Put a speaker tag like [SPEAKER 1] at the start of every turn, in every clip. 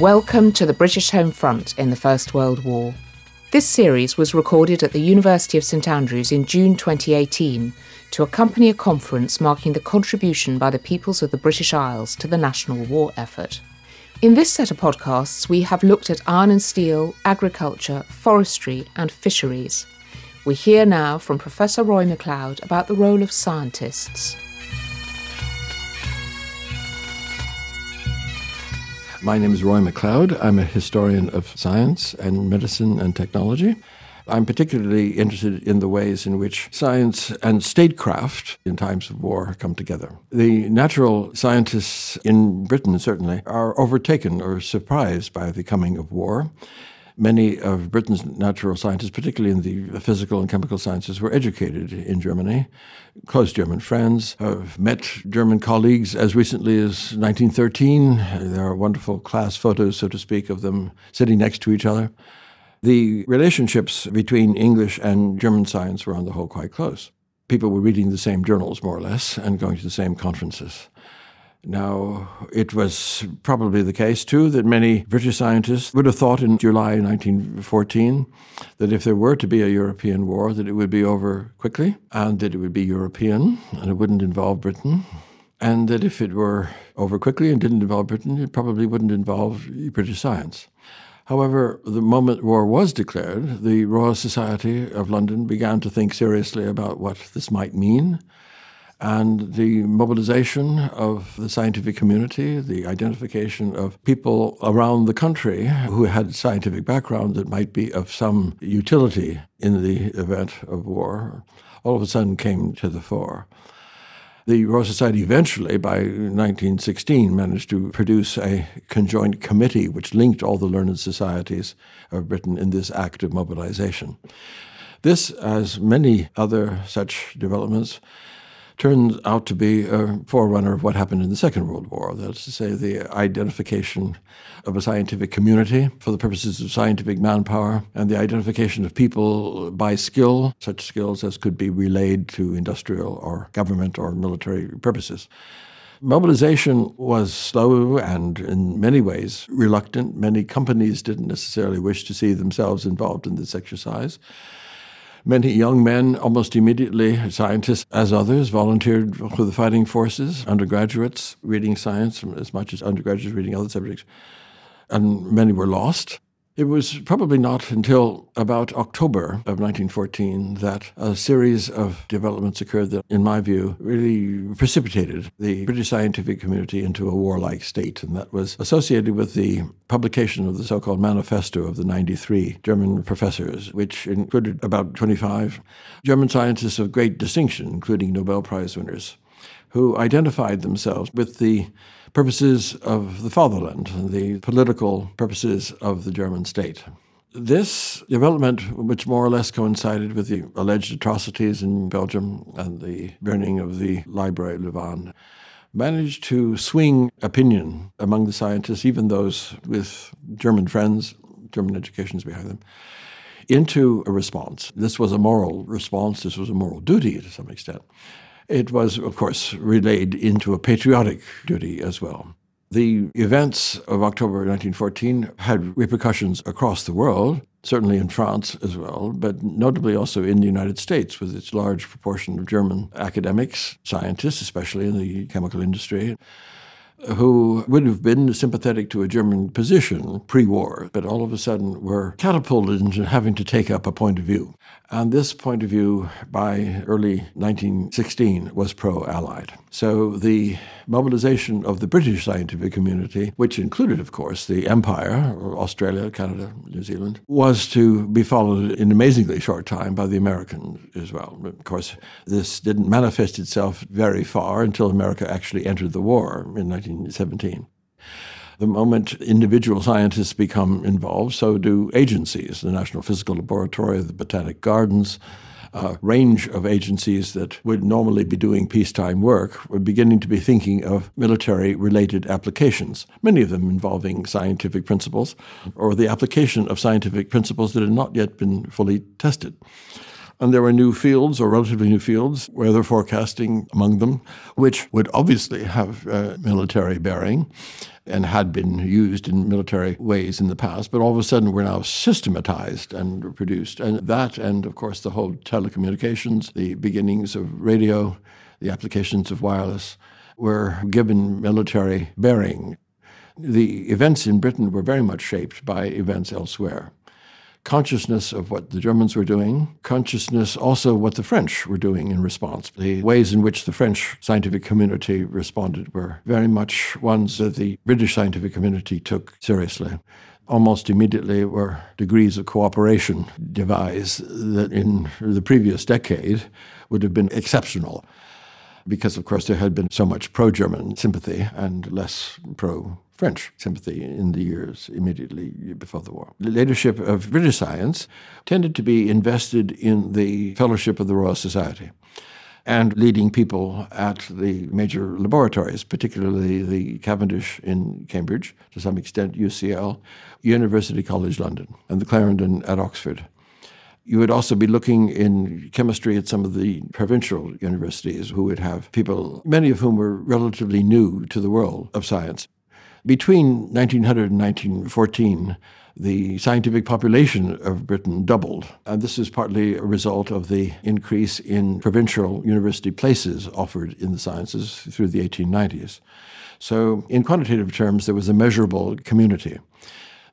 [SPEAKER 1] Welcome to the British Home Front in the First World War. This series was recorded at the University of St Andrews in June 2018 to accompany a conference marking the contribution by the peoples of the British Isles to the national war effort. In this set of podcasts, we have looked at iron and steel, agriculture, forestry, and fisheries. We hear now from Professor Roy MacLeod about the role of scientists.
[SPEAKER 2] My name is Roy MacLeod. I'm a historian of science and medicine and technology. I'm particularly interested in the ways in which science and statecraft in times of war come together. The natural scientists in Britain, certainly, are overtaken or surprised by the coming of war. Many of Britain's natural scientists, particularly in the physical and chemical sciences, were educated in Germany. Close German friends have met German colleagues as recently as 1913. There are wonderful class photos, so to speak, of them sitting next to each other. The relationships between English and German science were on the whole quite close. People were reading the same journals, more or less, and going to the same conferences. Now, it was probably the case, too, that many British scientists would have thought in July 1914 that if there were to be a European war, that it would be over quickly, and that it would be European, and it wouldn't involve Britain, and that if it were over quickly and didn't involve Britain, it probably wouldn't involve British science. However, the moment war was declared, the Royal Society of London began to think seriously about what this might mean. And the mobilization of the scientific community, the identification of people around the country who had scientific background that might be of some utility in the event of war, all of a sudden came to the fore. The Royal Society eventually, by 1916, managed to produce a conjoint committee which linked all the learned societies of Britain in this act of mobilization. This, as many other such developments, turns out to be a forerunner of what happened in the Second World War. That's to say, the identification of a scientific community for the purposes of scientific manpower and the identification of people by skill, such skills as could be relayed to industrial or government or military purposes. Mobilization was slow and in many ways reluctant. Many companies didn't necessarily wish to see themselves involved in this exercise. Many young men, almost immediately, scientists as others, volunteered for the fighting forces, undergraduates reading science as much as undergraduates reading other subjects, and many were lost. It was probably not until about October of 1914 that a series of developments occurred that, in my view, really precipitated the British scientific community into a warlike state. And that was associated with the publication of the so called Manifesto of the 93 German professors, which included about 25 German scientists of great distinction, including Nobel Prize winners, who identified themselves with the purposes of the fatherland, the political purposes of the German state. This development, which more or less coincided with the alleged atrocities in Belgium and the burning of the library at Louvain, managed to swing opinion among the scientists, even those with German friends, German educations behind them, into a response. This was a moral response, this was a moral duty to some extent. It was, of course, relayed into a patriotic duty as well. The events of October 1914 had repercussions across the world, certainly in France as well, but notably also in the United States with its large proportion of German academics, scientists, especially in the chemical industry who would have been sympathetic to a German position pre war, but all of a sudden were catapulted into having to take up a point of view. And this point of view, by early 1916, was pro Allied. So the mobilization of the British scientific community, which included, of course, the Empire, Australia, Canada, New Zealand, was to be followed in amazingly short time by the Americans as well. Of course, this didn't manifest itself very far until America actually entered the war in 1917 the moment individual scientists become involved, so do agencies, the National Physical Laboratory, the Botanic Gardens, a range of agencies that would normally be doing peacetime work were beginning to be thinking of military related applications, many of them involving scientific principles or the application of scientific principles that had not yet been fully tested. And there were new fields, or relatively new fields, weather forecasting among them, which would obviously have uh, military bearing and had been used in military ways in the past, but all of a sudden were now systematized and produced. And that, and of course, the whole telecommunications, the beginnings of radio, the applications of wireless, were given military bearing. The events in Britain were very much shaped by events elsewhere consciousness of what the Germans were doing, consciousness also what the French were doing in response. The ways in which the French scientific community responded were very much ones that the British scientific community took seriously. Almost immediately were degrees of cooperation devised that in the previous decade would have been exceptional because, of course, there had been so much pro German sympathy and less pro French sympathy in the years immediately before the war. The leadership of British science tended to be invested in the fellowship of the Royal Society and leading people at the major laboratories, particularly the Cavendish in Cambridge, to some extent UCL, University College London, and the Clarendon at Oxford. You would also be looking in chemistry at some of the provincial universities who would have people, many of whom were relatively new to the world of science. Between 1900 and 1914, the scientific population of Britain doubled. And this is partly a result of the increase in provincial university places offered in the sciences through the 1890s. So, in quantitative terms, there was a measurable community.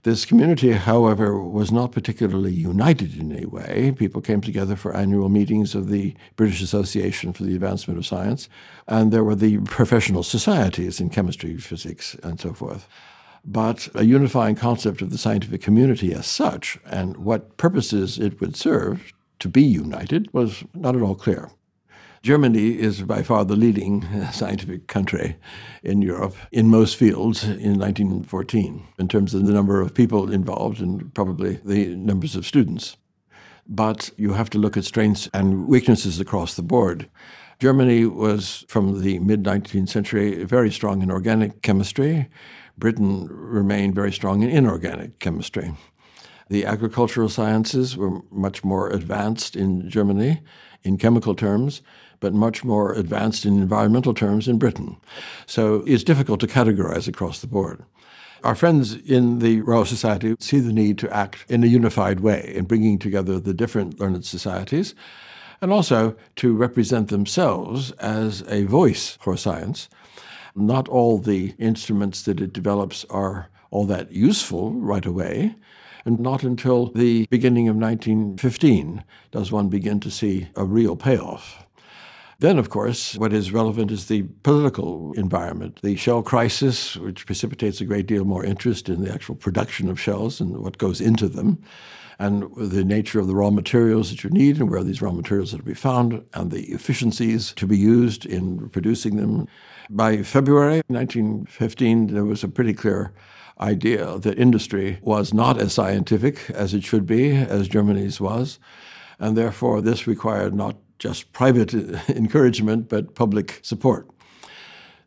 [SPEAKER 2] This community, however, was not particularly united in any way. People came together for annual meetings of the British Association for the Advancement of Science, and there were the professional societies in chemistry, physics, and so forth. But a unifying concept of the scientific community as such and what purposes it would serve to be united was not at all clear. Germany is by far the leading uh, scientific country in Europe in most fields in 1914 in terms of the number of people involved and probably the numbers of students. But you have to look at strengths and weaknesses across the board. Germany was, from the mid 19th century, very strong in organic chemistry. Britain remained very strong in inorganic chemistry. The agricultural sciences were much more advanced in Germany in chemical terms, but much more advanced in environmental terms in Britain. So it's difficult to categorize across the board. Our friends in the Royal Society see the need to act in a unified way in bringing together the different learned societies and also to represent themselves as a voice for science. Not all the instruments that it develops are all that useful right away, and not until the beginning of 1915 does one begin to see a real payoff. Then, of course, what is relevant is the political environment. The shell crisis, which precipitates a great deal more interest in the actual production of shells and what goes into them, and the nature of the raw materials that you need and where these raw materials are to be found, and the efficiencies to be used in producing them. By February 1915, there was a pretty clear idea that industry was not as scientific as it should be, as Germany's was, and therefore this required not just private encouragement, but public support.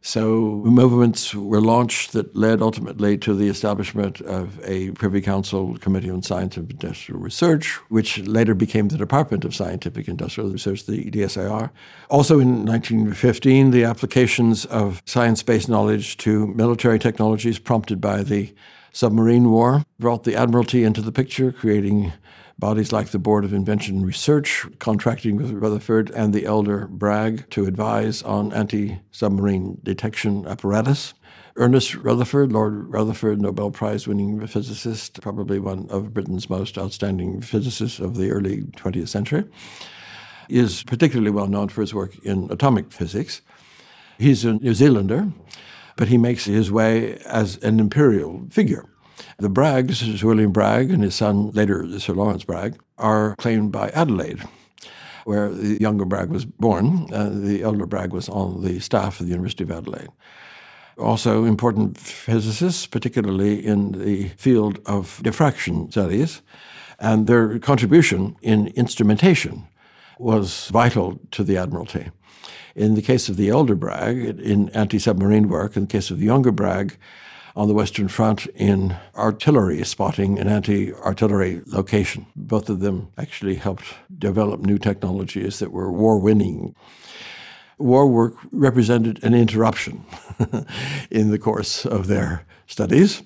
[SPEAKER 2] So movements were launched that led ultimately to the establishment of a Privy Council Committee on Science and Industrial Research, which later became the Department of Scientific Industrial Research, the DSIR. Also in 1915, the applications of science-based knowledge to military technologies prompted by the submarine war brought the Admiralty into the picture, creating bodies like the Board of Invention and Research, contracting with Rutherford and the elder Bragg to advise on anti submarine detection apparatus. Ernest Rutherford, Lord Rutherford, Nobel Prize winning physicist, probably one of Britain's most outstanding physicists of the early 20th century, is particularly well known for his work in atomic physics. He's a New Zealander, but he makes his way as an imperial figure. The Braggs, Sir William Bragg and his son, later Sir Lawrence Bragg, are claimed by Adelaide, where the younger Bragg was born. The elder Bragg was on the staff of the University of Adelaide. Also, important physicists, particularly in the field of diffraction studies, and their contribution in instrumentation was vital to the Admiralty. In the case of the elder Bragg, in anti submarine work, in the case of the younger Bragg, on the Western Front in artillery spotting and anti artillery location. Both of them actually helped develop new technologies that were war winning. War work represented an interruption in the course of their studies.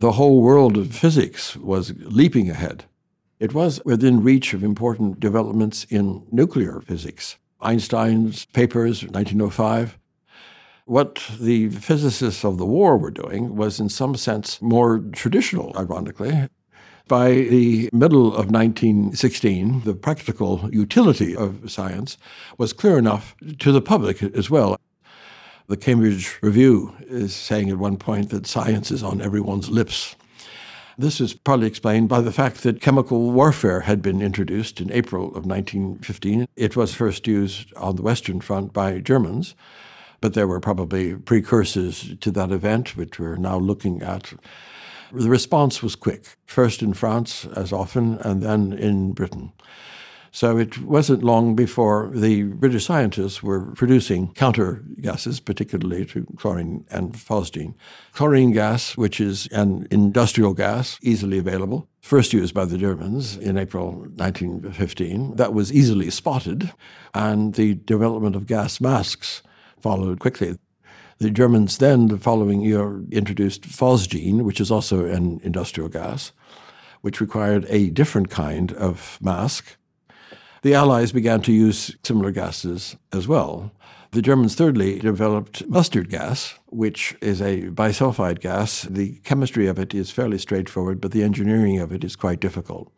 [SPEAKER 2] The whole world of physics was leaping ahead. It was within reach of important developments in nuclear physics. Einstein's papers, 1905, what the physicists of the war were doing was, in some sense, more traditional, ironically. By the middle of 1916, the practical utility of science was clear enough to the public as well. The Cambridge Review is saying at one point that science is on everyone's lips. This is partly explained by the fact that chemical warfare had been introduced in April of 1915. It was first used on the Western Front by Germans but there were probably precursors to that event, which we're now looking at. The response was quick, first in France, as often, and then in Britain. So it wasn't long before the British scientists were producing counter gases, particularly to chlorine and phosgene. Chlorine gas, which is an industrial gas, easily available, first used by the Germans in April 1915, that was easily spotted, and the development of gas masks followed quickly. The Germans then, the following year, introduced phosgene, which is also an industrial gas, which required a different kind of mask. The Allies began to use similar gases as well. The Germans, thirdly, developed mustard gas, which is a bisulfide gas. The chemistry of it is fairly straightforward, but the engineering of it is quite difficult.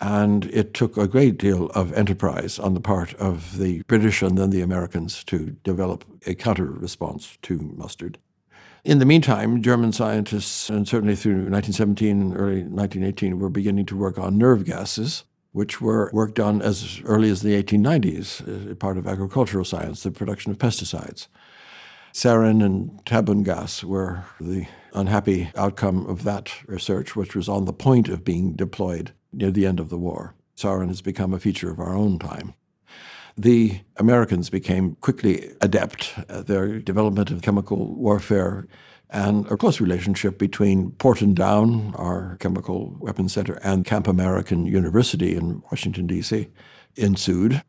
[SPEAKER 2] And it took a great deal of enterprise on the part of the British and then the Americans to develop a counter response to mustard. In the meantime, German scientists, and certainly through 1917 and early 1918, were beginning to work on nerve gases, which were worked on as early as the 1890s, as uh, part of agricultural science, the production of pesticides. Sarin and tabun gas were the unhappy outcome of that research, which was on the point of being deployed near the end of the war. Sarin has become a feature of our own time. The Americans became quickly adept at their development of chemical warfare and a close relationship between Porton Down, our chemical weapons center, and Camp American University in Washington, D.C., ensued.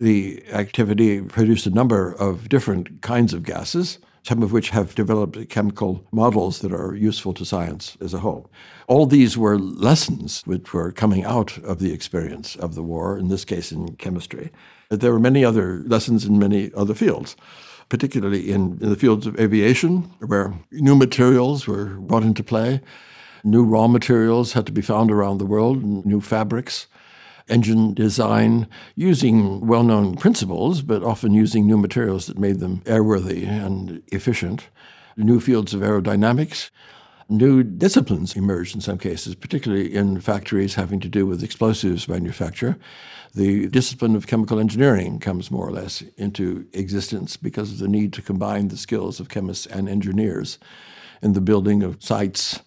[SPEAKER 2] The activity produced a number of different kinds of gases some of which have developed chemical models that are useful to science as a whole. All these were lessons which were coming out of the experience of the war, in this case in chemistry. There were many other lessons in many other fields, particularly in, in the fields of aviation, where new materials were brought into play. New raw materials had to be found around the world, new fabrics engine design using well known principles, but often using new materials that made them airworthy and efficient. New fields of aerodynamics. New disciplines emerged in some cases, particularly in factories having to do with explosives manufacture. The discipline of chemical engineering comes more or less into existence because of the need to combine the skills of chemists and engineers in the building of sites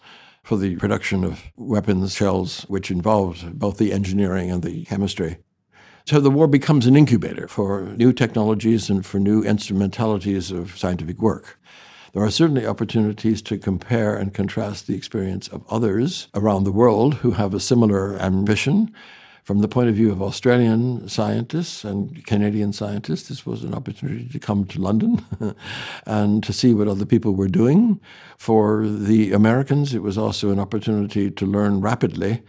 [SPEAKER 2] for the production of weapons, shells, which involved both the engineering and the chemistry. So the war becomes an incubator for new technologies and for new instrumentalities of scientific work. There are certainly opportunities to compare and contrast the experience of others around the world who have a similar ambition from the point of view of Australian scientists and Canadian scientists, this was an opportunity to come to London and to see what other people were doing. For the Americans, it was also an opportunity to learn rapidly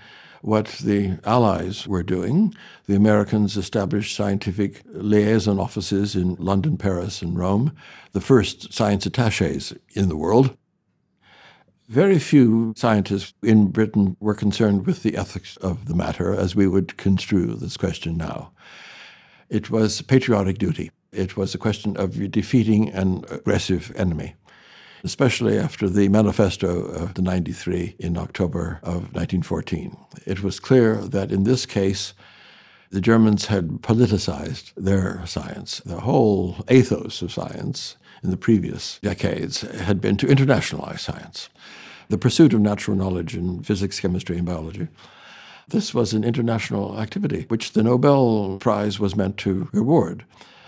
[SPEAKER 2] what the Allies were doing. The Americans established scientific liaison offices in London, Paris, and Rome, the first science attaches in the world. Very few scientists in Britain were concerned with the ethics of the matter as we would construe this question now. It was patriotic duty. It was a question of defeating an aggressive enemy, especially after the manifesto of the 93 in October of 1914. It was clear that in this case, the Germans had politicized their science. The whole ethos of science in the previous decades had been to internationalize science, the pursuit of natural knowledge in physics, chemistry, and biology. This was an international activity which the Nobel Prize was meant to reward.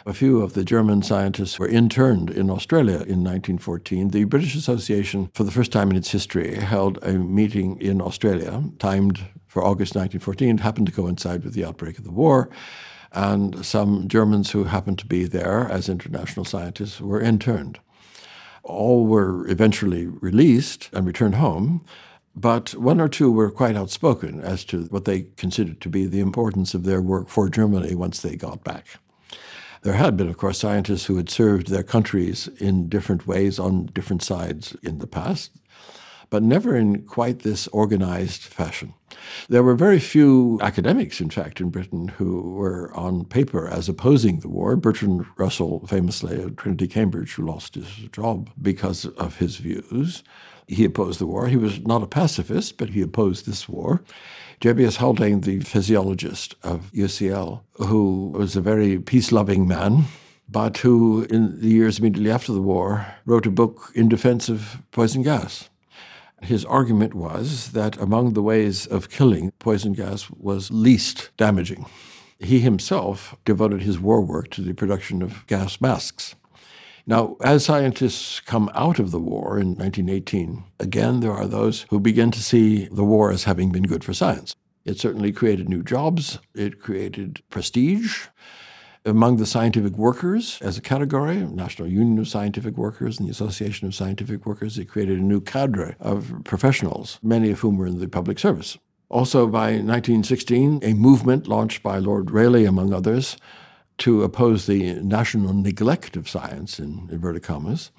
[SPEAKER 2] a few of the German scientists were interned in Australia in 1914. The British Association, for the first time in its history, held a meeting in Australia, timed for August 1914. It happened to coincide with the outbreak of the war. And some Germans who happened to be there as international scientists were interned. All were eventually released and returned home. But one or two were quite outspoken as to what they considered to be the importance of their work for Germany once they got back. There had been, of course, scientists who had served their countries in different ways on different sides in the past, but never in quite this organized fashion. There were very few academics, in fact, in Britain who were on paper as opposing the war. Bertrand Russell, famously at Trinity Cambridge, who lost his job because of his views. He opposed the war. He was not a pacifist, but he opposed this war. J.B.S. Haldane, the physiologist of UCL, who was a very peace loving man, but who, in the years immediately after the war, wrote a book in defense of poison gas. His argument was that among the ways of killing, poison gas was least damaging. He himself devoted his war work to the production of gas masks. Now, as scientists come out of the war in 1918, again, there are those who begin to see the war as having been good for science. It certainly created new jobs, it created prestige among the scientific workers as a category, National Union of Scientific Workers and the Association of Scientific Workers. It created a new cadre of professionals, many of whom were in the public service. Also, by 1916, a movement launched by Lord Rayleigh, among others, to oppose the national neglect of science, in inverted commas,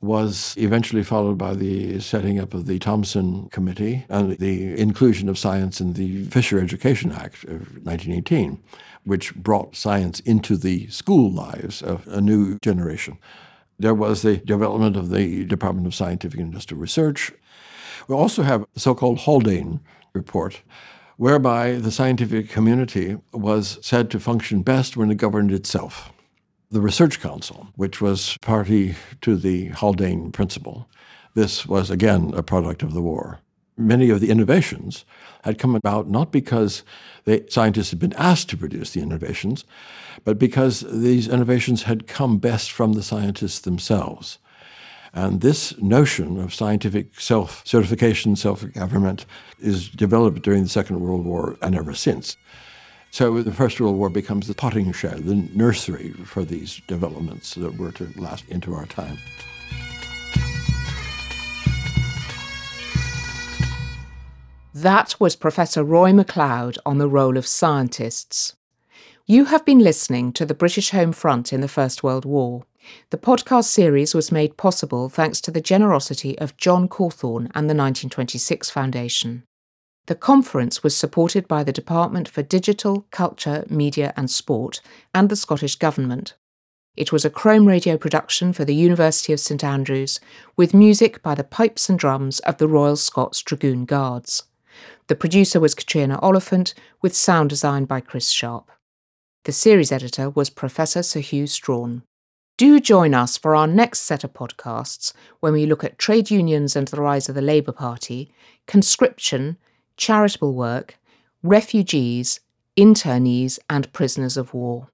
[SPEAKER 2] was eventually followed by the setting up of the Thomson Committee and the inclusion of science in the Fisher Education Act of 1918, which brought science into the school lives of a new generation. There was the development of the Department of Scientific and Industrial Research. We also have the so called Haldane Report, whereby the scientific community was said to function best when it governed itself. The Research Council, which was party to the Haldane Principle, this was again a product of the war. Many of the innovations had come about not because the scientists had been asked to produce the innovations, but because these innovations had come best from the scientists themselves. And this notion of scientific self certification, self government, is developed during the Second World War and ever since. So the First World War becomes the potting shed, the nursery for these developments that were to last into our time.
[SPEAKER 1] That was Professor Roy MacLeod on the role of scientists. You have been listening to the British Home Front in the First World War. The podcast series was made possible thanks to the generosity of John Cawthorne and the 1926 Foundation. The conference was supported by the Department for Digital, Culture, Media and Sport and the Scottish Government. It was a Chrome radio production for the University of St Andrews, with music by the pipes and drums of the Royal Scots Dragoon Guards. The producer was Katrina Oliphant, with sound design by Chris Sharp. The series editor was Professor Sir Hew Strachan. Do join us for our next set of podcasts when we look at trade unions and the rise of the Labour Party, conscription, charitable work, refugees, internees, and prisoners of war.